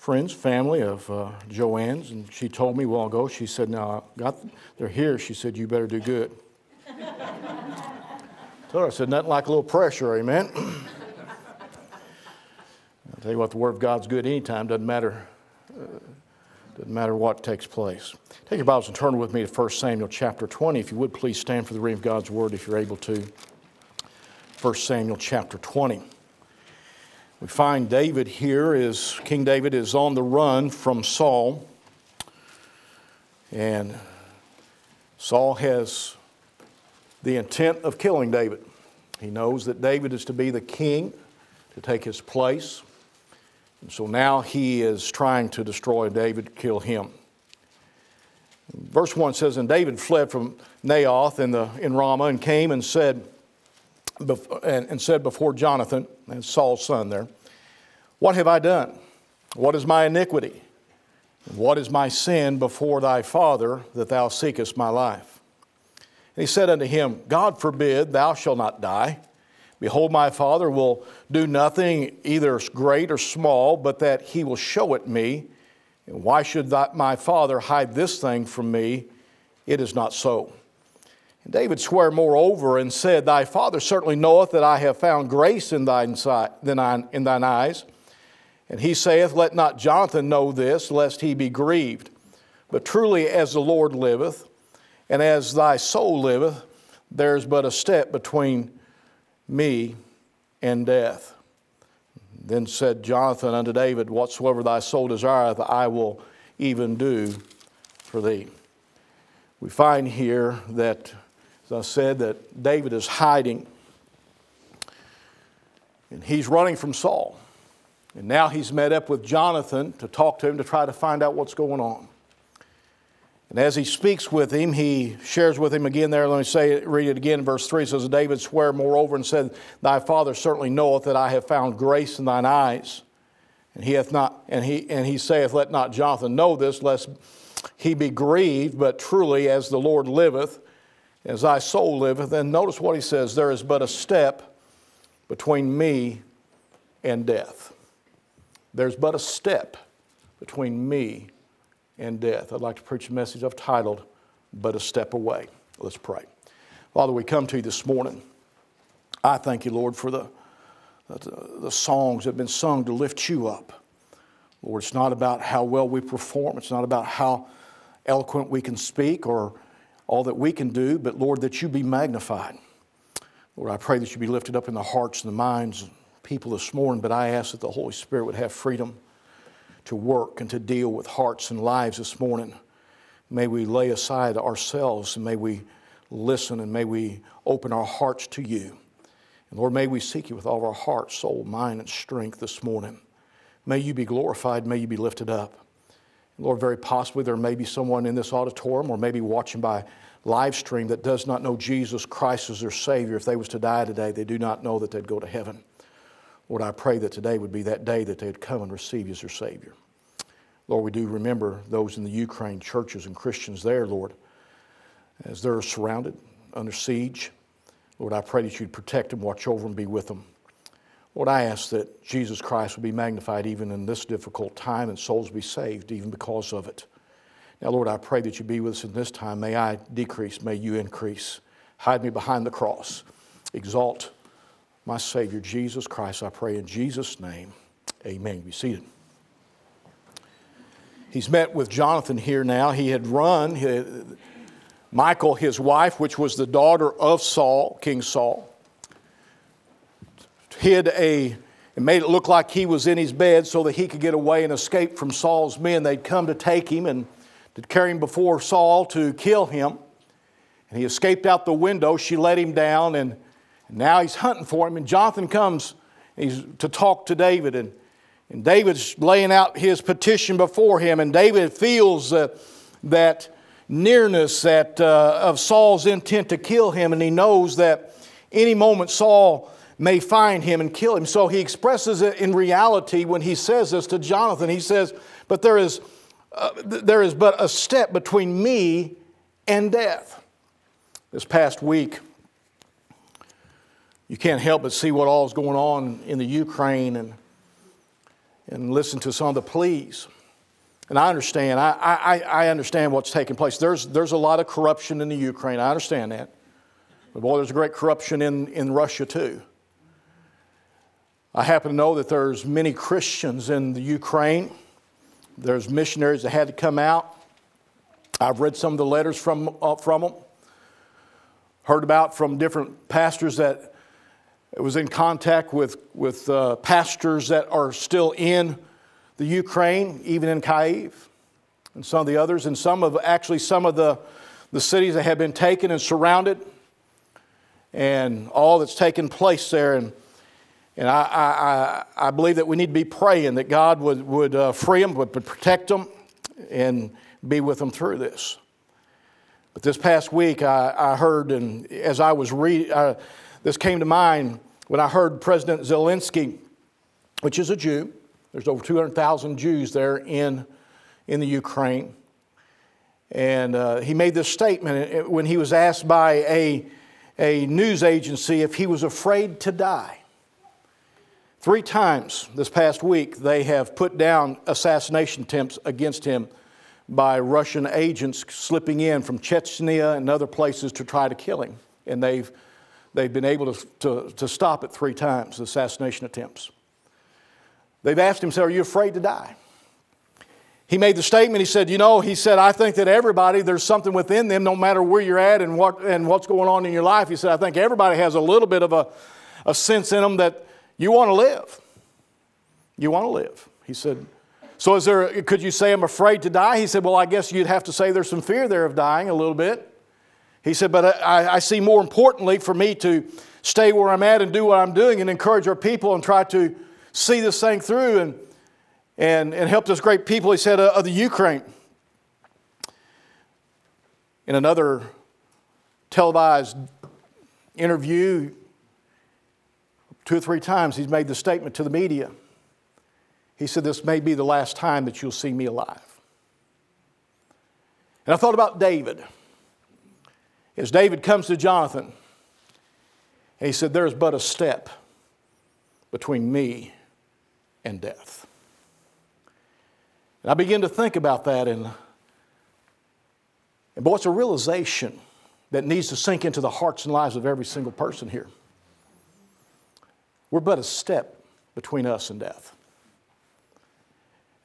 friends, family of uh, Joanne's, and she told me a while ago, she said, Now, got, they're here. She said, You better do good. so I said, Nothing like a little pressure, amen. I'll tell you what, the Word of God's good anytime, doesn't matter. Uh, doesn't matter what takes place. Take your Bibles and turn with me to 1 Samuel chapter 20. If you would, please stand for the reading of God's Word if you're able to. 1 Samuel chapter 20. We find David here is King David is on the run from Saul. And Saul has the intent of killing David. He knows that David is to be the king, to take his place. And so now he is trying to destroy David, kill him. Verse 1 says, And David fled from Naioth in, the, in Ramah and came and said, and said before Jonathan, and Saul's son there, What have I done? What is my iniquity? What is my sin before thy father that thou seekest my life? And he said unto him, God forbid, thou shalt not die. Behold, my father will do nothing either great or small, but that he will show it me. And why should my father hide this thing from me? It is not so. And David sware moreover and said, Thy father certainly knoweth that I have found grace in thine, sight, in thine eyes. And he saith, Let not Jonathan know this, lest he be grieved. But truly, as the Lord liveth, and as thy soul liveth, there's but a step between me and death. Then said Jonathan unto David, Whatsoever thy soul desireth, I will even do for thee. We find here that as I said, that David is hiding. And he's running from Saul. And now he's met up with Jonathan to talk to him to try to find out what's going on. And as he speaks with him, he shares with him again there. Let me say, read it again. Verse 3 says, David sware moreover and said, Thy father certainly knoweth that I have found grace in thine eyes. And he hath not, and he and he saith, Let not Jonathan know this, lest he be grieved, but truly as the Lord liveth, as thy soul liveth. And notice what he says there is but a step between me and death. There's but a step between me and death. I'd like to preach a message I've titled, But a Step Away. Let's pray. Father, we come to you this morning. I thank you, Lord, for the, the, uh, the songs that have been sung to lift you up. Lord, it's not about how well we perform, it's not about how eloquent we can speak or all that we can do, but Lord, that you be magnified. Lord, I pray that you be lifted up in the hearts and the minds of people this morning, but I ask that the Holy Spirit would have freedom to work and to deal with hearts and lives this morning. May we lay aside ourselves and may we listen and may we open our hearts to you. And Lord, may we seek you with all our heart, soul, mind, and strength this morning. May you be glorified, may you be lifted up. Lord, very possibly there may be someone in this auditorium or maybe watching by live stream that does not know Jesus Christ as their Savior. If they was to die today, they do not know that they'd go to heaven. Lord, I pray that today would be that day that they'd come and receive you as their Savior. Lord, we do remember those in the Ukraine churches and Christians there, Lord, as they're surrounded, under siege. Lord, I pray that you'd protect them, watch over them, be with them. Lord, I ask that Jesus Christ would be magnified even in this difficult time and souls be saved even because of it. Now, Lord, I pray that you be with us in this time. May I decrease, may you increase. Hide me behind the cross. Exalt my Savior, Jesus Christ, I pray in Jesus' name. Amen. Be seated. He's met with Jonathan here now. He had run. Michal, his wife, which was the daughter of Saul, King Saul, hid a and made it look like he was in his bed so that he could get away and escape from Saul's men. They'd come to take him and to carry him before Saul to kill him. And he escaped out the window. She let him down, and now he's hunting for him. And Jonathan comes he's to talk to David, and, and David's laying out his petition before him. And David feels uh, that nearness that, uh, of Saul's intent to kill him, and he knows that any moment Saul may find him and kill him. So he expresses it in reality when he says this to Jonathan. He says, But there is, uh, there is but a step between me and death. This past week, you can't help but see what all is going on in the Ukraine and and listened to some of the pleas. And I understand, I, I, I understand what's taking place. There's, there's a lot of corruption in the Ukraine. I understand that. But boy, there's a great corruption in, in Russia too. I happen to know that there's many Christians in the Ukraine. There's missionaries that had to come out. I've read some of the letters from, uh, from them. Heard about from different pastors that was in contact with, with uh, pastors that are still in the Ukraine, even in Kyiv, and some of the others, and some of actually some of the, the cities that have been taken and surrounded, and all that's taken place there. And, and I, I, I believe that we need to be praying that God would, would uh, free them, would protect them, and be with them through this. But this past week, I, I heard, and as I was reading, uh, this came to mind when I heard President Zelensky, which is a Jew, there's over 200,000 Jews there in, in the Ukraine. And uh, he made this statement when he was asked by a, a news agency if he was afraid to die. Three times this past week, they have put down assassination attempts against him by Russian agents slipping in from Chechnya and other places to try to kill him. And they've, they've been able to, to, to stop it three times, the assassination attempts. They've asked him, so Are you afraid to die? He made the statement, he said, You know, he said, I think that everybody, there's something within them, no matter where you're at and, what, and what's going on in your life. He said, I think everybody has a little bit of a, a sense in them that you want to live. You want to live. He said, So is there, could you say I'm afraid to die? He said, Well, I guess you'd have to say there's some fear there of dying a little bit. He said, But I, I see more importantly for me to stay where I'm at and do what I'm doing and encourage our people and try to see this thing through and, and, and help those great people, he said, uh, of the Ukraine. In another televised interview, two or three times, he's made the statement to the media. He said, This may be the last time that you'll see me alive. And I thought about David. As David comes to Jonathan, and he said, There's but a step between me and death. And I begin to think about that, and, and boy, it's a realization that needs to sink into the hearts and lives of every single person here. We're but a step between us and death.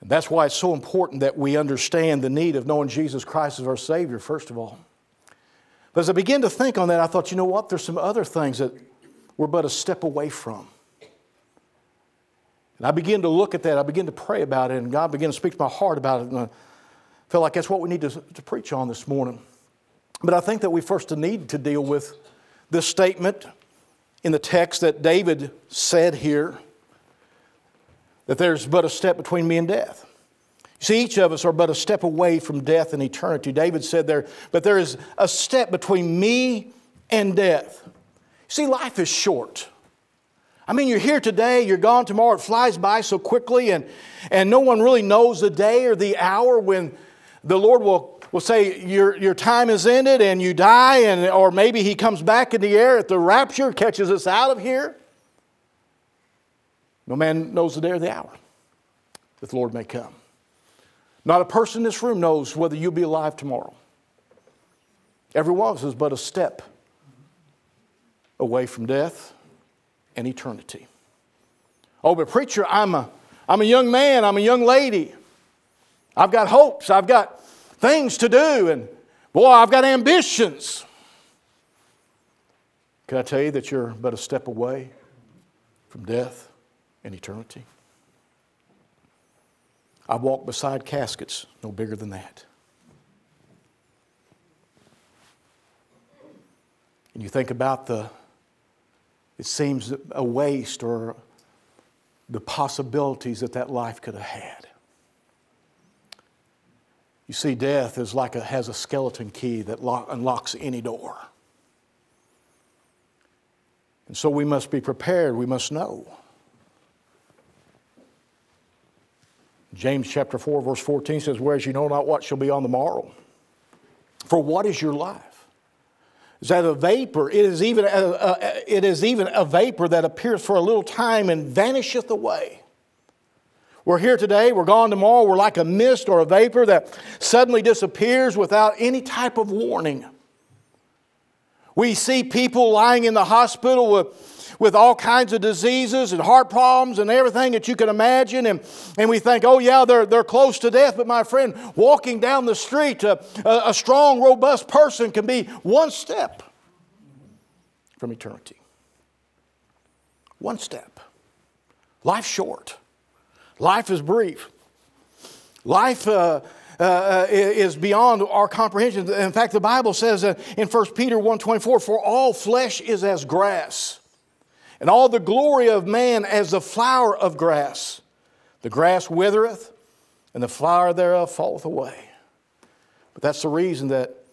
And that's why it's so important that we understand the need of knowing Jesus Christ as our Savior, first of all. But as I began to think on that, I thought, you know what? There's some other things that we're but a step away from. And I began to look at that. I began to pray about it, and God began to speak to my heart about it. And I felt like that's what we need to, to preach on this morning. But I think that we first need to deal with this statement in the text that David said here that there's but a step between me and death. You see, each of us are but a step away from death and eternity. David said there, but there is a step between me and death. See, life is short. I mean, you're here today, you're gone tomorrow. It flies by so quickly, and, and no one really knows the day or the hour when the Lord will, will say, your, your time is ended and you die, and, or maybe He comes back in the air at the rapture, catches us out of here. No man knows the day or the hour that the Lord may come. Not a person in this room knows whether you'll be alive tomorrow. Every one of us is but a step away from death and eternity. Oh, but preacher, I'm a, I'm a young man, I'm a young lady. I've got hopes, I've got things to do, and boy, I've got ambitions. Can I tell you that you're but a step away from death and eternity? I walk beside caskets no bigger than that. And you think about the it seems a waste or the possibilities that that life could have had. You see, death is like a, has a skeleton key that lock, unlocks any door. And so we must be prepared, we must know. James chapter 4, verse 14 says, Whereas you know not what shall be on the morrow. For what is your life? is that a vapor. It is, even a, a, it is even a vapor that appears for a little time and vanisheth away. We're here today, we're gone tomorrow, we're like a mist or a vapor that suddenly disappears without any type of warning. We see people lying in the hospital with, with all kinds of diseases and heart problems and everything that you can imagine. And, and we think, oh, yeah, they're, they're close to death. But my friend, walking down the street, a, a strong, robust person can be one step from eternity. One step. Life's short, life is brief. Life uh, uh, uh is beyond our comprehension. In fact, the Bible says in 1 Peter 1.24, For all flesh is as grass, and all the glory of man as the flower of grass. The grass withereth, and the flower thereof falleth away. But that's the reason that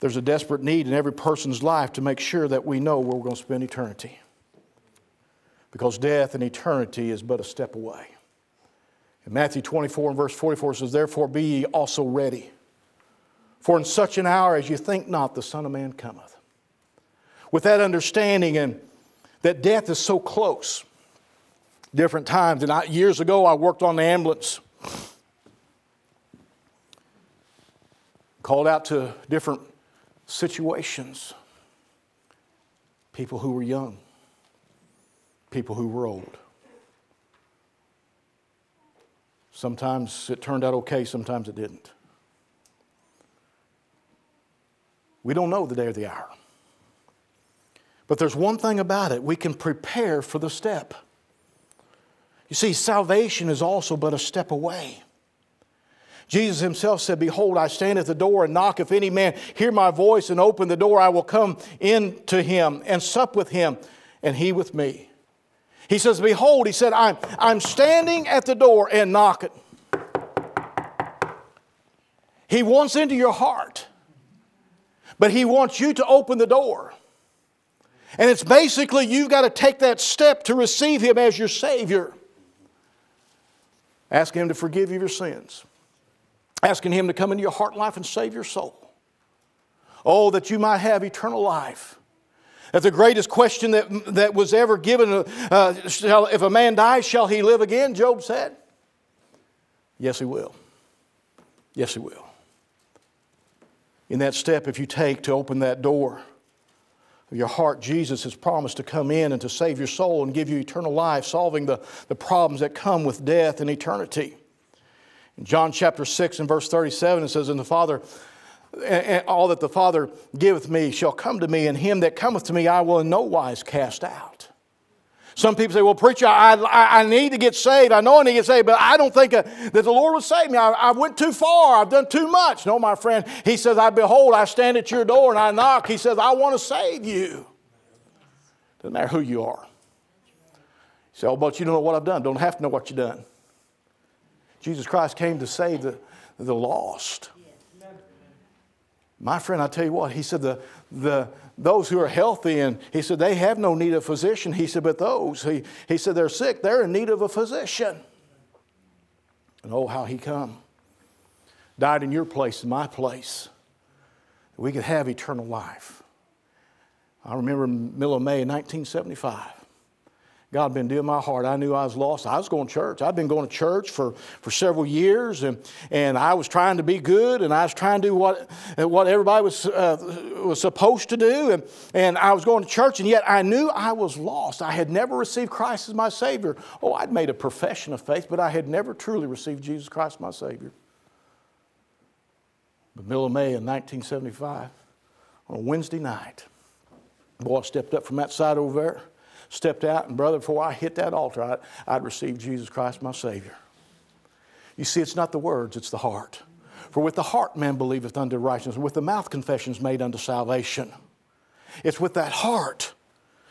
there's a desperate need in every person's life to make sure that we know where we're going to spend eternity. Because death and eternity is but a step away. In Matthew 24 and verse 44 says, Therefore be ye also ready. For in such an hour as you think not, the Son of Man cometh. With that understanding and that death is so close, different times. And I, years ago, I worked on the ambulance, called out to different situations. People who were young, people who were old. Sometimes it turned out okay, sometimes it didn't. We don't know the day or the hour. But there's one thing about it we can prepare for the step. You see, salvation is also but a step away. Jesus himself said, Behold, I stand at the door and knock. If any man hear my voice and open the door, I will come in to him and sup with him, and he with me. He says, Behold, he said, I'm, I'm standing at the door and knocking. He wants into your heart, but he wants you to open the door. And it's basically you've got to take that step to receive him as your Savior. Asking him to forgive you your sins, asking him to come into your heart life and save your soul. Oh, that you might have eternal life. That's the greatest question that, that was ever given. Uh, shall, if a man dies, shall he live again? Job said. Yes, he will. Yes, he will. In that step, if you take to open that door of your heart, Jesus has promised to come in and to save your soul and give you eternal life, solving the, the problems that come with death and eternity. In John chapter 6 and verse 37, it says, And the Father all that the Father giveth me shall come to me, and him that cometh to me I will in no wise cast out. Some people say, Well, preacher, I, I, I need to get saved. I know I need to get saved, but I don't think uh, that the Lord will save me. I, I went too far. I've done too much. No, my friend. He says, I behold, I stand at your door and I knock. He says, I want to save you. Doesn't matter who you are. You say, Oh, but you don't know what I've done. Don't have to know what you've done. Jesus Christ came to save the, the lost. My friend, I tell you what, he said, the, the, those who are healthy, and he said, they have no need of physician. He said, but those, he, he said, they're sick, they're in need of a physician. And oh, how he come. Died in your place, in my place. We could have eternal life. I remember middle of May 1975. God been doing my heart. I knew I was lost. I was going to church. I'd been going to church for, for several years, and, and I was trying to be good, and I was trying to do what, what everybody was, uh, was supposed to do, and, and I was going to church, and yet I knew I was lost. I had never received Christ as my Savior. Oh, I'd made a profession of faith, but I had never truly received Jesus Christ as my Savior. The middle of May in 1975, on a Wednesday night, boy stepped up from that side over there stepped out, and brother, before I hit that altar, I, I'd received Jesus Christ, my Savior. You see, it's not the words, it's the heart. For with the heart man believeth unto righteousness, and with the mouth confession is made unto salvation. It's with that heart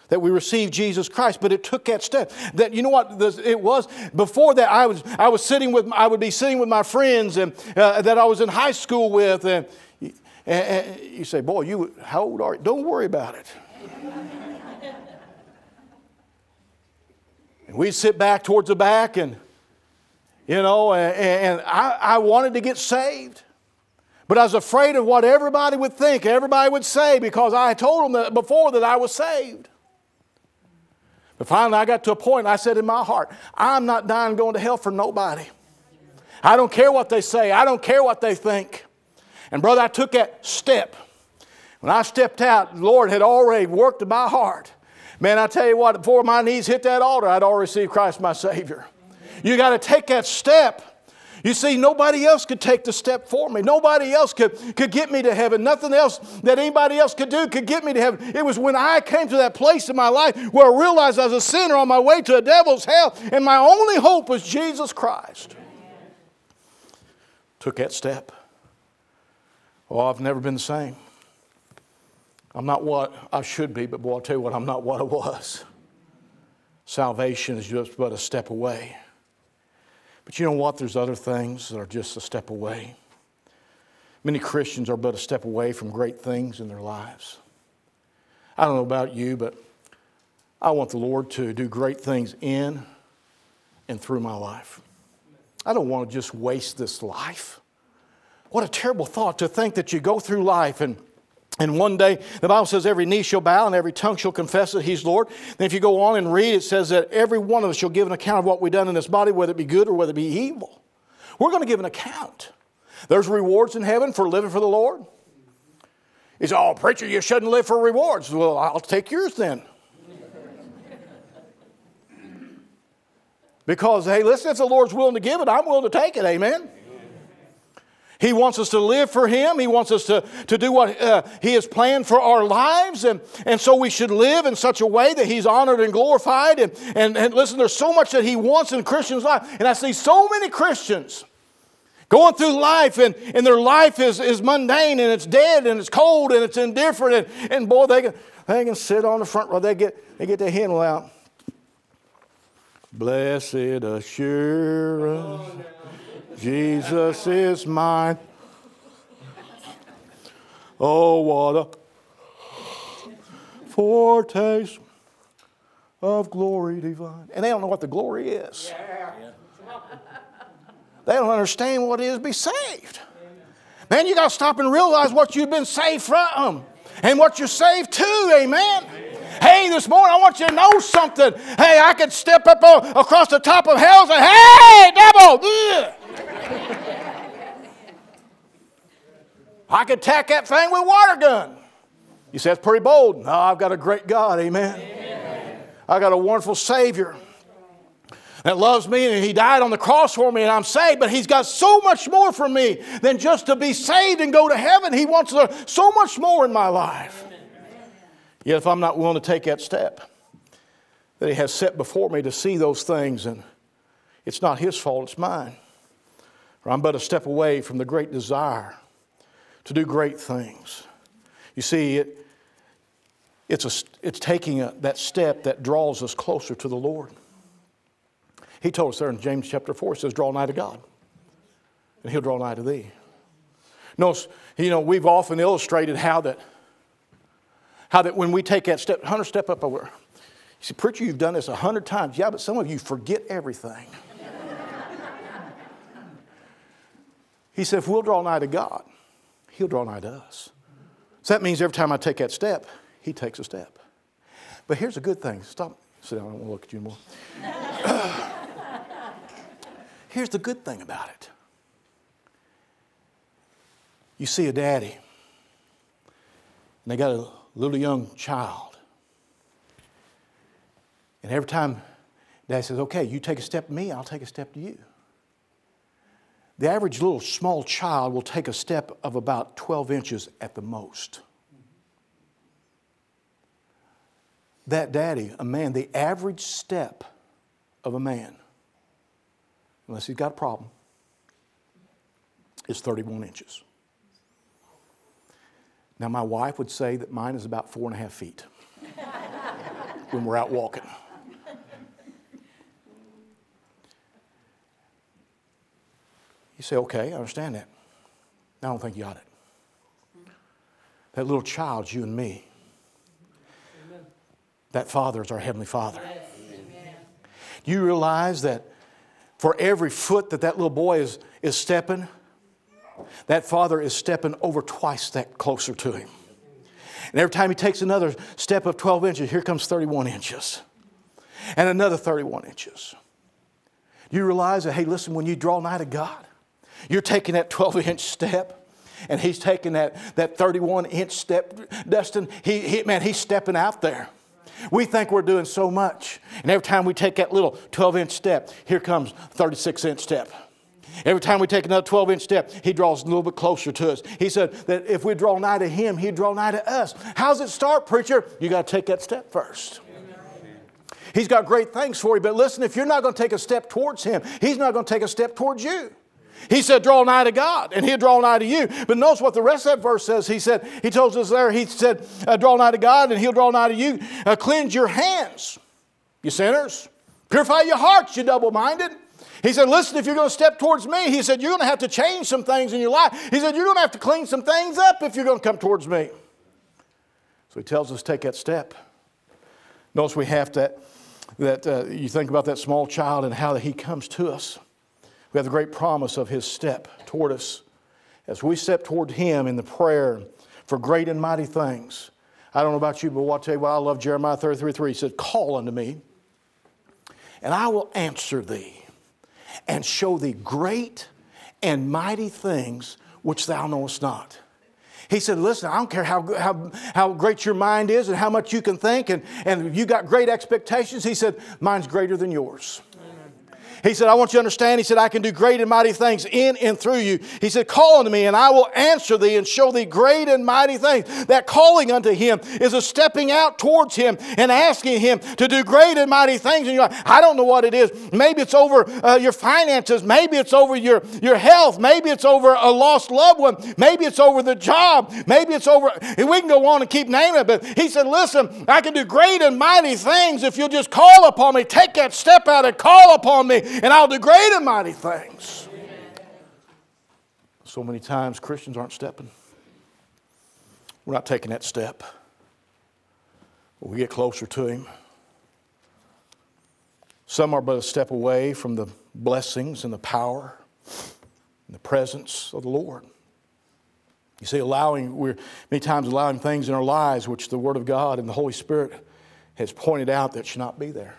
that we receive Jesus Christ. But it took that step. That you know what it was before that. I was I was sitting with I would be sitting with my friends and uh, that I was in high school with, and, and, and you say, "Boy, you how old are you?" Don't worry about it. And we'd sit back towards the back and, you know, and, and I, I wanted to get saved. But I was afraid of what everybody would think, everybody would say, because I told them that before that I was saved. But finally, I got to a point, I said in my heart, I'm not dying going to hell for nobody. I don't care what they say, I don't care what they think. And brother, I took that step. When I stepped out, the Lord had already worked in my heart. Man, I tell you what, before my knees hit that altar, I'd already received Christ my Savior. You got to take that step. You see, nobody else could take the step for me. Nobody else could, could get me to heaven. Nothing else that anybody else could do could get me to heaven. It was when I came to that place in my life where I realized I was a sinner on my way to a devil's hell, and my only hope was Jesus Christ. Took that step. Oh, I've never been the same. I'm not what I should be, but boy, I'll tell you what, I'm not what I was. Salvation is just but a step away. But you know what? There's other things that are just a step away. Many Christians are but a step away from great things in their lives. I don't know about you, but I want the Lord to do great things in and through my life. I don't want to just waste this life. What a terrible thought to think that you go through life and and one day, the Bible says every knee shall bow and every tongue shall confess that He's Lord. Then, if you go on and read, it says that every one of us shall give an account of what we've done in this body, whether it be good or whether it be evil. We're going to give an account. There's rewards in heaven for living for the Lord. He said, Oh, preacher, you shouldn't live for rewards. Well, I'll take yours then. because, hey, listen, if the Lord's willing to give it, I'm willing to take it. Amen. He wants us to live for Him. He wants us to, to do what uh, He has planned for our lives. And, and so we should live in such a way that He's honored and glorified. And, and, and listen, there's so much that He wants in Christian's life. And I see so many Christians going through life and, and their life is, is mundane and it's dead and it's cold and it's indifferent. And, and boy, they can, they can sit on the front row. They get, they get their hymn out. Blessed assurance. Jesus is mine. Oh, what a foretaste of glory divine. And they don't know what the glory is. They don't understand what it is to be saved. Man, you got to stop and realize what you've been saved from and what you're saved to. Amen. Hey, this morning I want you to know something. Hey, I could step up on, across the top of hell and say, Hey, devil! Ugh. I could attack that thing with a water gun. You say, that's pretty bold. No, I've got a great God, amen. amen. I got a wonderful Savior that loves me and He died on the cross for me and I'm saved, but He's got so much more for me than just to be saved and go to heaven. He wants so much more in my life. Yet if I'm not willing to take that step that He has set before me to see those things, and it's not His fault, it's mine. Or I'm but a step away from the great desire to do great things. You see, it, it's, a, it's taking a, that step that draws us closer to the Lord. He told us there in James chapter 4, it says, Draw nigh to God, and He'll draw nigh to thee. Notice, you know, we've often illustrated how that, how that when we take that step, Hunter, step up over. You say, Preacher, you've done this a hundred times. Yeah, but some of you forget everything. He said, if we'll draw nigh to God, He'll draw nigh to us. So that means every time I take that step, He takes a step. But here's a good thing. Stop. Sit down. I don't want to look at you anymore. here's the good thing about it. You see a daddy, and they got a little young child. And every time dad says, okay, you take a step to me, I'll take a step to you. The average little small child will take a step of about 12 inches at the most. That daddy, a man, the average step of a man, unless he's got a problem, is 31 inches. Now, my wife would say that mine is about four and a half feet when we're out walking. You say, okay, I understand that. I don't think you got it. That little child's you and me. Amen. That Father is our Heavenly Father. Yes. You realize that for every foot that that little boy is, is stepping, that Father is stepping over twice that closer to him. And every time he takes another step of 12 inches, here comes 31 inches. and another 31 inches. Do you realize that, hey, listen, when you draw nigh to God, you're taking that 12 inch step and he's taking that, that 31 inch step. Dustin, he, he, man, he's stepping out there. We think we're doing so much. And every time we take that little 12 inch step, here comes 36 inch step. Every time we take another 12 inch step, he draws a little bit closer to us. He said that if we draw nigh to him, he'd draw nigh to us. How's it start, preacher? You got to take that step first. He's got great things for you, but listen, if you're not going to take a step towards him, he's not going to take a step towards you. He said, draw nigh to God, and he'll draw nigh to you. But notice what the rest of that verse says. He said, he told us there, he said, uh, draw nigh to God, and he'll draw nigh to you. Uh, cleanse your hands, you sinners. Purify your hearts, you double minded. He said, Listen, if you're going to step towards me, he said, You're going to have to change some things in your life. He said, You're going to have to clean some things up if you're going to come towards me. So he tells us, Take that step. Notice we have that, that uh, you think about that small child and how he comes to us. We have the great promise of his step toward us. As we step toward him in the prayer for great and mighty things. I don't know about you, but I'll tell you what, I love Jeremiah 33 3. He said, Call unto me, and I will answer thee and show thee great and mighty things which thou knowest not. He said, Listen, I don't care how, how, how great your mind is and how much you can think, and, and you got great expectations. He said, Mine's greater than yours. He said, I want you to understand. He said, I can do great and mighty things in and through you. He said, Call unto me, and I will answer thee and show thee great and mighty things. That calling unto him is a stepping out towards him and asking him to do great and mighty things. And you're like, I don't know what it is. Maybe it's over uh, your finances. Maybe it's over your, your health. Maybe it's over a lost loved one. Maybe it's over the job. Maybe it's over. We can go on and keep naming it. But he said, Listen, I can do great and mighty things if you'll just call upon me. Take that step out and call upon me and I'll great and mighty things. So many times Christians aren't stepping. We're not taking that step. We get closer to Him. Some are but a step away from the blessings and the power and the presence of the Lord. You see, allowing, we're many times allowing things in our lives which the Word of God and the Holy Spirit has pointed out that should not be there.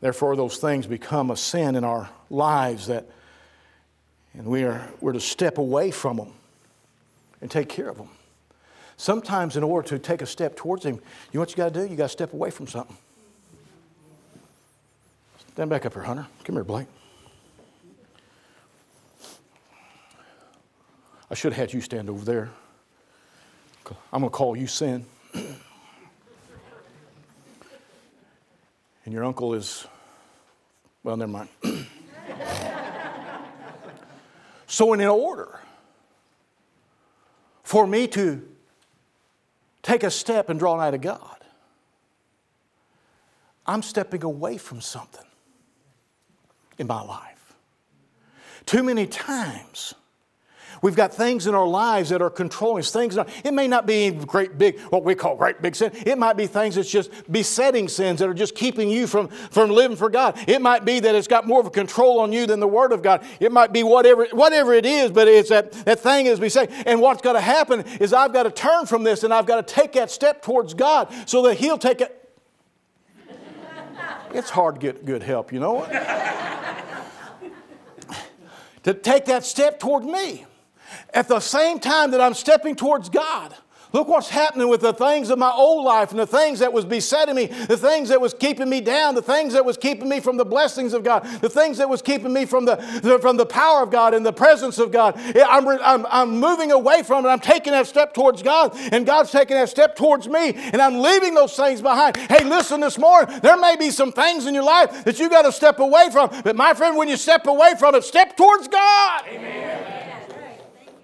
Therefore, those things become a sin in our lives that, and we are, we're to step away from them and take care of them. Sometimes, in order to take a step towards Him, you know what you got to do? You got to step away from something. Stand back up here, Hunter. Come here, Blake. I should have had you stand over there. I'm going to call you sin. And your uncle is, well, never mind. so, in order for me to take a step and draw nigh to God, I'm stepping away from something in my life. Too many times, We've got things in our lives that are controlling us. Things, it may not be great big, what we call great big sin. It might be things that's just besetting sins that are just keeping you from, from living for God. It might be that it's got more of a control on you than the Word of God. It might be whatever, whatever it is, but it's that, that thing is say. And what's got to happen is I've got to turn from this and I've got to take that step towards God so that He'll take it. It's hard to get good help, you know to take that step toward me. At the same time that I'm stepping towards God, Look what's happening with the things of my old life and the things that was besetting me, the things that was keeping me down, the things that was keeping me from the blessings of God, the things that was keeping me from the, the from the power of God and the presence of God. I'm, I'm, I'm moving away from it. I'm taking that step towards God, and God's taking that step towards me, and I'm leaving those things behind. Hey, listen this morning, there may be some things in your life that you got to step away from, but my friend, when you step away from it, step towards God. Amen.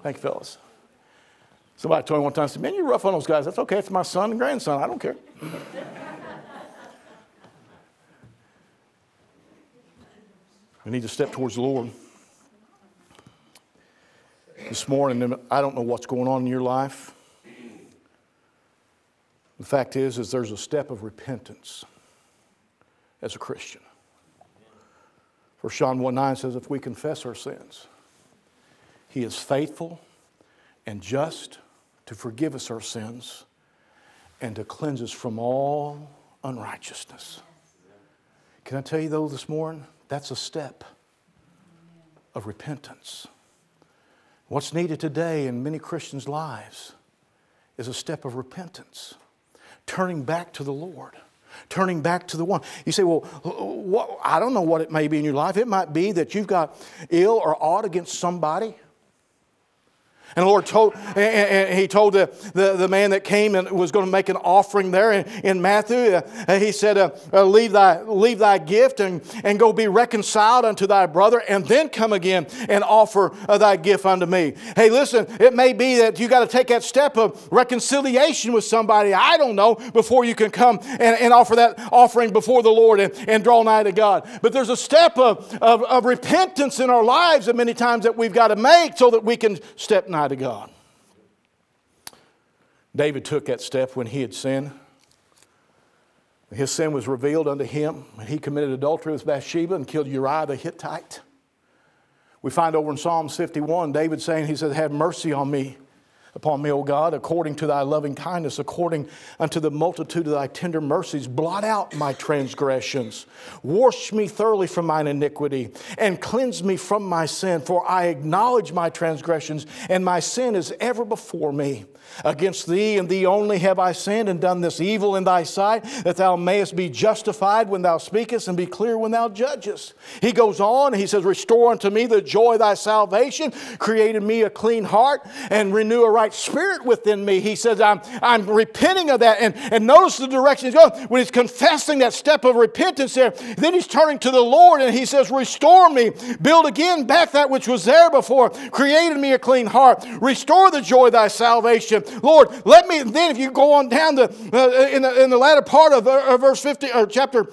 Thank you, fellas. Somebody told me one time, said, Man, you're rough on those guys. That's okay. It's my son and grandson. I don't care. we need to step towards the Lord. This morning, I don't know what's going on in your life. The fact is, is there's a step of repentance as a Christian. For John 1 9 says, if we confess our sins, he is faithful and just to forgive us our sins and to cleanse us from all unrighteousness. Can I tell you, though, this morning? That's a step of repentance. What's needed today in many Christians' lives is a step of repentance, turning back to the Lord, turning back to the one. You say, Well, what, I don't know what it may be in your life. It might be that you've got ill or aught against somebody. And the Lord told, and He told the, the, the, man that came and was going to make an offering there in, in Matthew, uh, He said, uh, uh, leave, thy, leave thy gift and, and go be reconciled unto thy brother, and then come again and offer uh, thy gift unto me. Hey, listen, it may be that you got to take that step of reconciliation with somebody, I don't know, before you can come and, and offer that offering before the Lord and, and draw nigh to God. But there's a step of, of, of repentance in our lives that many times that we've got to make so that we can step nigh to God. David took that step when he had sinned. His sin was revealed unto him, and he committed adultery with Bathsheba and killed Uriah the Hittite. We find over in Psalms 51, David saying, He said, Have mercy on me, upon me, O God, according to thy loving kindness, according unto the multitude of thy tender mercies. Blot out my transgressions. Wash me thoroughly from mine iniquity, and cleanse me from my sin. For I acknowledge my transgressions, and my sin is ever before me. Against thee and thee only have I sinned and done this evil in thy sight, that thou mayest be justified when thou speakest and be clear when thou judgest. He goes on, he says, Restore unto me the joy of thy salvation, create in me a clean heart, and renew a right spirit within me. He says, I'm, I'm repenting of that. And, and notice the direction he's going. When he's confessing that step of repentance there, then he's turning to the Lord and he says, Restore me, build again back that which was there before, create in me a clean heart, restore the joy of thy salvation. Lord, let me, then if you go on down the, uh, in, the in the latter part of uh, verse 50, or chapter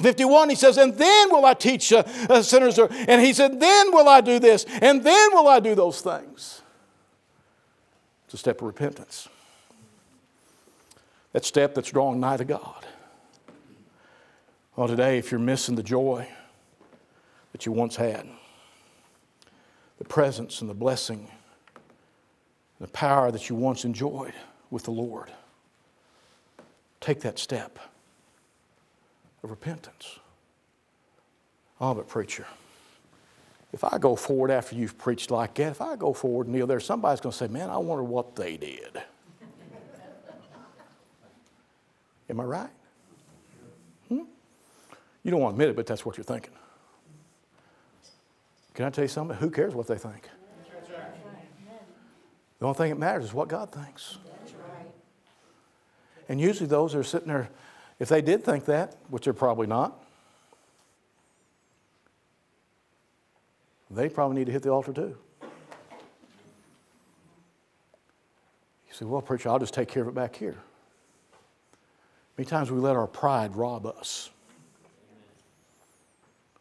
51, he says, and then will I teach uh, uh, sinners. And he said, then will I do this, and then will I do those things. It's a step of repentance. That step that's drawing nigh to God. Well, today, if you're missing the joy that you once had, the presence and the blessing the power that you once enjoyed with the Lord. Take that step of repentance. Oh, but preacher, if I go forward after you've preached like that, if I go forward and kneel there, somebody's going to say, Man, I wonder what they did. Am I right? Hmm? You don't want to admit it, but that's what you're thinking. Can I tell you something? Who cares what they think? The only thing that matters is what God thinks. And usually those are sitting there, if they did think that, which they're probably not, they probably need to hit the altar too. You say, well, preacher, I'll just take care of it back here. Many times we let our pride rob us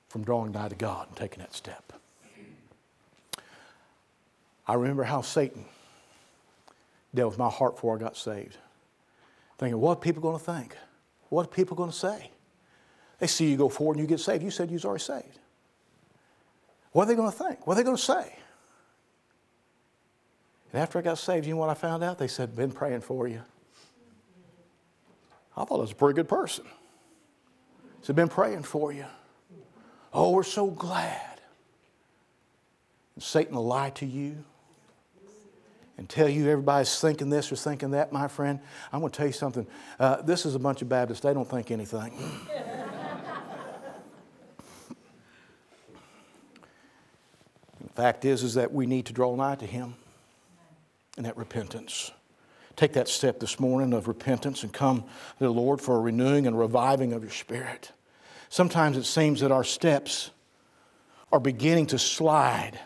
from drawing nigh to God and taking that step. I remember how Satan dealt with my heart before I got saved. Thinking, what are people going to think? What are people going to say? They see you go forward and you get saved. You said you was already saved. What are they going to think? What are they going to say? And after I got saved, you know what I found out? They said, been praying for you. I thought I was a pretty good person. Said, been praying for you. Oh, we're so glad. And Satan will lie to you and tell you everybody's thinking this or thinking that, my friend, I'm going to tell you something. Uh, this is a bunch of Baptists. They don't think anything. Fact is, is that we need to draw nigh to Him and that repentance. Take that step this morning of repentance and come to the Lord for a renewing and reviving of your spirit. Sometimes it seems that our steps are beginning to slide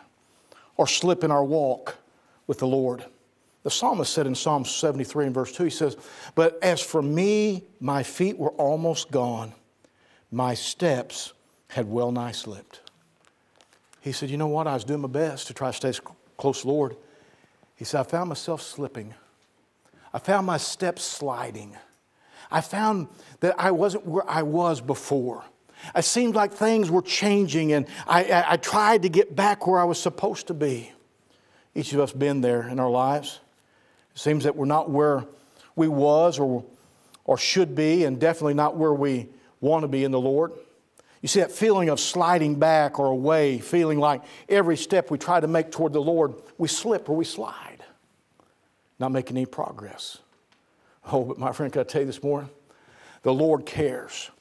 or slip in our walk with the Lord. The psalmist said in Psalm 73 and verse 2, he says, But as for me, my feet were almost gone, my steps had well nigh slipped. He said, You know what? I was doing my best to try to stay close to Lord. He said, I found myself slipping. I found my steps sliding. I found that I wasn't where I was before. It seemed like things were changing, and I, I, I tried to get back where I was supposed to be. Each of us been there in our lives. It seems that we're not where we was or, or should be, and definitely not where we want to be in the Lord. You see that feeling of sliding back or away, feeling like every step we try to make toward the Lord, we slip or we slide, not making any progress. Oh, but my friend, can I tell you this morning? The Lord cares.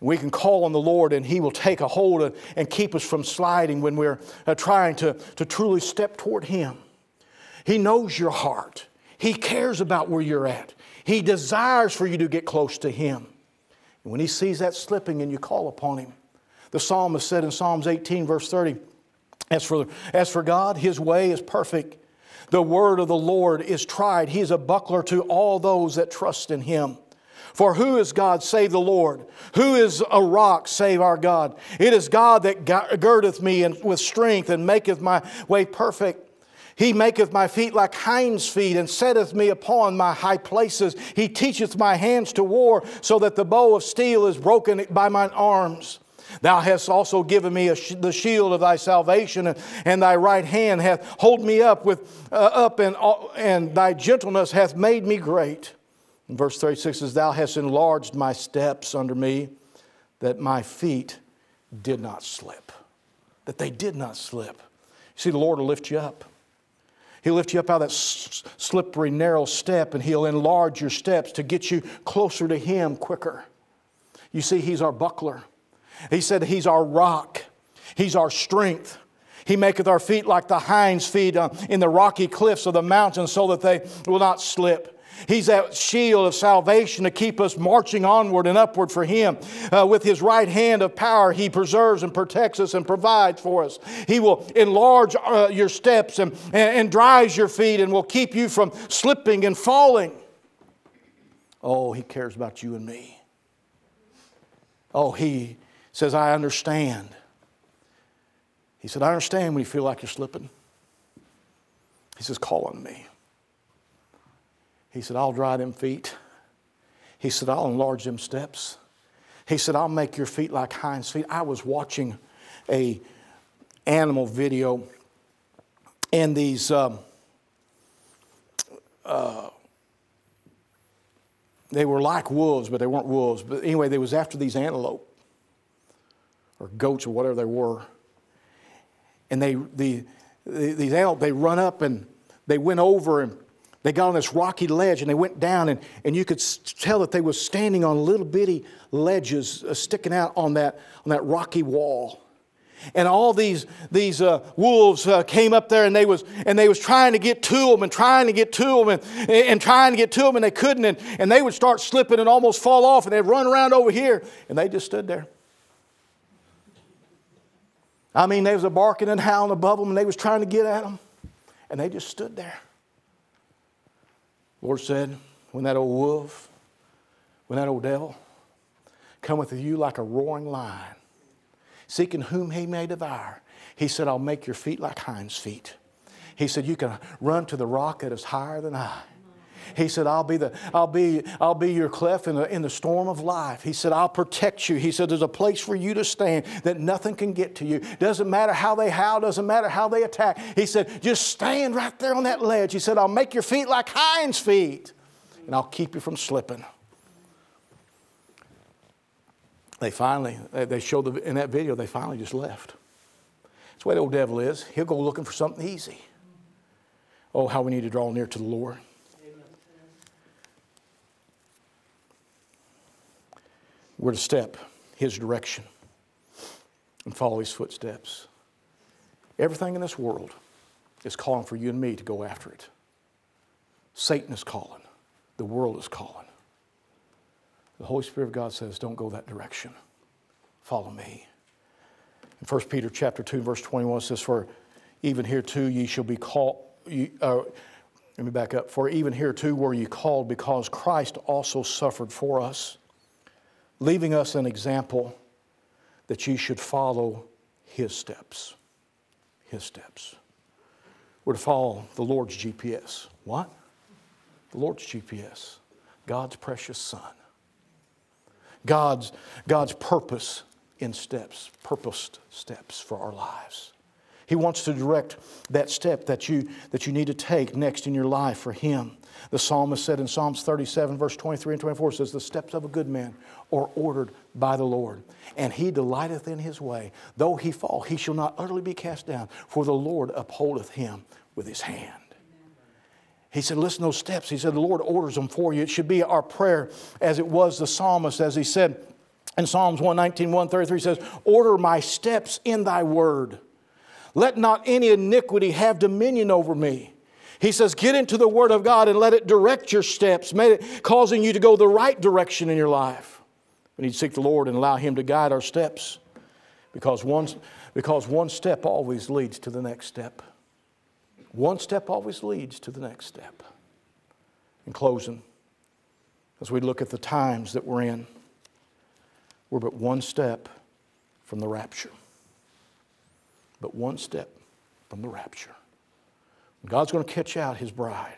We can call on the Lord and He will take a hold of, and keep us from sliding when we're uh, trying to, to truly step toward Him. He knows your heart, He cares about where you're at, He desires for you to get close to Him. And when He sees that slipping and you call upon Him, the psalmist said in Psalms 18, verse 30, as for, as for God, His way is perfect. The word of the Lord is tried. He is a buckler to all those that trust in Him. For who is God save the Lord? Who is a rock save our God? It is God that girdeth me with strength and maketh my way perfect. He maketh my feet like hinds' feet and setteth me upon my high places. He teacheth my hands to war so that the bow of steel is broken by mine arms. Thou hast also given me sh- the shield of thy salvation, and, and, thy right hand hath hold me up with uh, up, and, uh, and thy gentleness hath made me great. And verse 36 says, Thou hast enlarged my steps under me, that my feet did not slip. That they did not slip. You see, the Lord will lift you up. He'll lift you up out of that slippery, narrow step, and He'll enlarge your steps to get you closer to Him quicker. You see, He's our buckler. He said He's our rock, He's our strength. He maketh our feet like the hinds' feet uh, in the rocky cliffs of the mountains so that they will not slip. He's that shield of salvation to keep us marching onward and upward for Him. Uh, with His right hand of power, He preserves and protects us and provides for us. He will enlarge uh, your steps and, and, and dries your feet and will keep you from slipping and falling. Oh, He cares about you and me. Oh, He says, I understand. He said, I understand when you feel like you're slipping. He says, Call on me. He said, I'll dry them feet. He said, I'll enlarge them steps. He said, I'll make your feet like hinds feet. I was watching a animal video and these um, uh, they were like wolves, but they weren't wolves. But anyway, they was after these antelope or goats or whatever they were. And they the, the these antelope they run up and they went over and they got on this rocky ledge and they went down, and, and you could tell that they were standing on little bitty ledges uh, sticking out on that, on that rocky wall. And all these, these uh, wolves uh, came up there and they, was, and they was trying to get to them and trying to get to them and, and trying to get to them and they couldn't. And, and they would start slipping and almost fall off and they'd run around over here and they just stood there. I mean, they was a barking and howling above them and they was trying to get at them and they just stood there. Lord said, when that old wolf, when that old devil cometh to you like a roaring lion, seeking whom he may devour, he said, I'll make your feet like hinds' feet. He said, You can run to the rock that is higher than I. He said, I'll be, the, I'll be, I'll be your cleft in the, in the storm of life. He said, I'll protect you. He said, There's a place for you to stand that nothing can get to you. Doesn't matter how they howl, doesn't matter how they attack. He said, Just stand right there on that ledge. He said, I'll make your feet like hinds' feet, and I'll keep you from slipping. They finally, they showed the, in that video, they finally just left. That's the way the old devil is. He'll go looking for something easy. Oh, how we need to draw near to the Lord. We're to step His direction and follow His footsteps. Everything in this world is calling for you and me to go after it. Satan is calling, the world is calling. The Holy Spirit of God says, Don't go that direction. Follow me. In 1 Peter chapter 2, verse 21 says, For even here too ye shall be called. Uh, let me back up. For even here too were ye called, because Christ also suffered for us leaving us an example that you should follow his steps. His steps. We're to follow the Lord's GPS. What? The Lord's GPS. God's precious Son. God's, God's purpose in steps, purposed steps for our lives. He wants to direct that step that you, that you need to take next in your life for Him. The psalmist said in Psalms 37, verse 23 and 24 says, The steps of a good man are ordered by the Lord, and he delighteth in his way. Though he fall, he shall not utterly be cast down, for the Lord upholdeth him with his hand. He said, Listen those steps. He said, The Lord orders them for you. It should be our prayer as it was the psalmist, as he said in Psalms 119, 133 says, Order my steps in thy word. Let not any iniquity have dominion over me. He says, Get into the word of God and let it direct your steps, may it causing you to go the right direction in your life. We need to seek the Lord and allow Him to guide our steps because one, because one step always leads to the next step. One step always leads to the next step. In closing, as we look at the times that we're in, we're but one step from the rapture. But one step from the rapture. God's going to catch out his bride.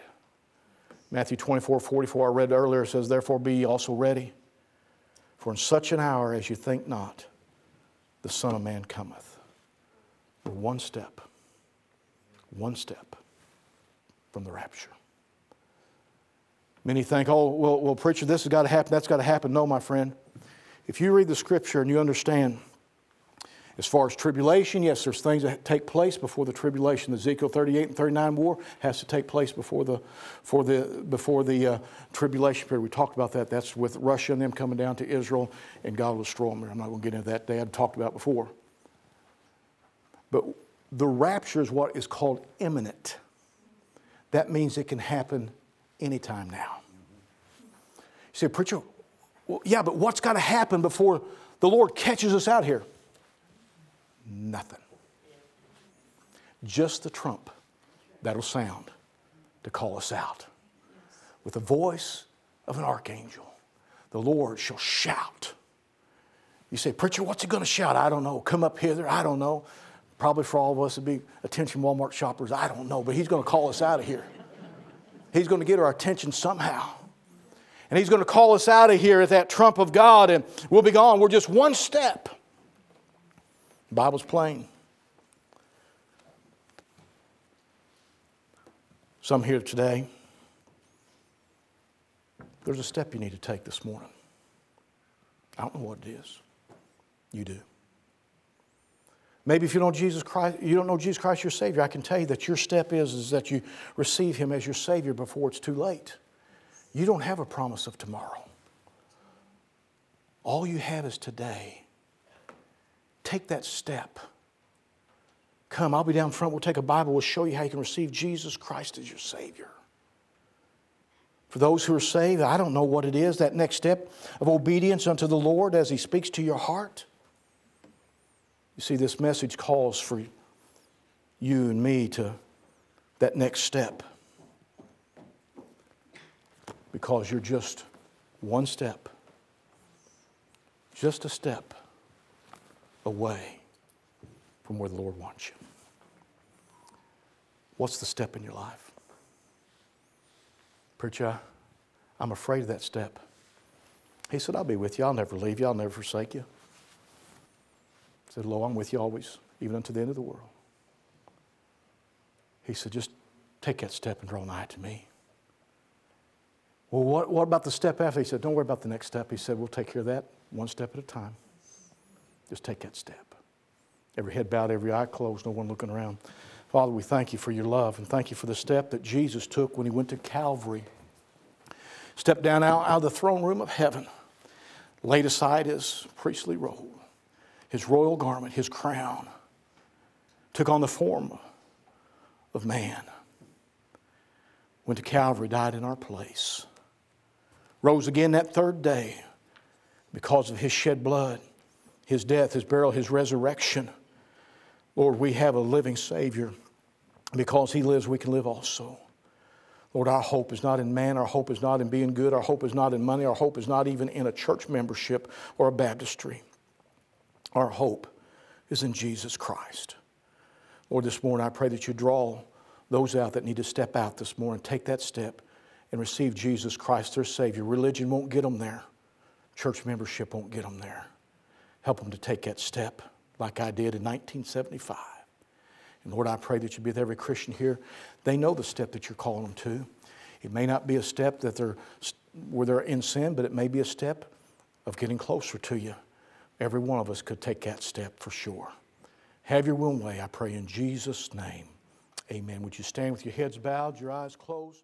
Matthew 24, 44, I read earlier, says, Therefore be ye also ready, for in such an hour as you think not, the Son of Man cometh. We're one step one step from the rapture. Many think, oh, well, well preacher, this has got to happen, that's got to happen. No, my friend. If you read the scripture and you understand, as far as tribulation, yes, there's things that take place before the tribulation. The Ezekiel 38 and 39 war has to take place before the, for the, before the uh, tribulation period. We talked about that. That's with Russia and them coming down to Israel, and God will destroy them. I'm not going to get into that. Had talked about before. But the rapture is what is called imminent. That means it can happen anytime now. You say, Preacher, well, yeah, but what's got to happen before the Lord catches us out here? Nothing. Just the trump that'll sound to call us out. With the voice of an archangel, the Lord shall shout. You say, Preacher, what's he going to shout? I don't know. Come up hither. I don't know. Probably for all of us to be attention Walmart shoppers, I don't know, but he's going to call us out of here. He's going to get our attention somehow. And he's going to call us out of here at that trump of God, and we'll be gone. We're just one step. Bible's plain. Some here today, there's a step you need to take this morning. I don't know what it is. You do. Maybe if you don't Jesus Christ, you don't know Jesus Christ your Savior, I can tell you that your step is, is that you receive Him as your Savior before it's too late. You don't have a promise of tomorrow. All you have is today. Take that step. Come, I'll be down front. We'll take a Bible. We'll show you how you can receive Jesus Christ as your Savior. For those who are saved, I don't know what it is, that next step of obedience unto the Lord as He speaks to your heart. You see, this message calls for you and me to that next step because you're just one step, just a step away from where the Lord wants you. What's the step in your life? Preacher, I'm afraid of that step. He said, I'll be with you. I'll never leave you. I'll never forsake you He said, Lo, I'm with you always, even unto the end of the world. He said, Just take that step and draw nigh to me. Well, what, what about the step after? He said, Don't worry about the next step. He said, We'll take care of that one step at a time. Just take that step. Every head bowed, every eye closed, no one looking around. Father, we thank you for your love and thank you for the step that Jesus took when he went to Calvary. Stepped down out, out of the throne room of heaven, laid aside his priestly robe his royal garment, his crown, took on the form of man, went to Calvary, died in our place, rose again that third day because of his shed blood, his death, his burial, his resurrection. Lord, we have a living Savior. Because he lives, we can live also. Lord, our hope is not in man. Our hope is not in being good. Our hope is not in money. Our hope is not even in a church membership or a baptistry. Our hope is in Jesus Christ. Lord, this morning I pray that you draw those out that need to step out this morning, take that step and receive Jesus Christ, their Savior. Religion won't get them there, church membership won't get them there. Help them to take that step like I did in 1975. And Lord, I pray that you be with every Christian here. They know the step that you're calling them to. It may not be a step that they're where they're in sin, but it may be a step of getting closer to you. Every one of us could take that step for sure. Have your will way, I pray in Jesus' name. Amen. Would you stand with your heads bowed, your eyes closed?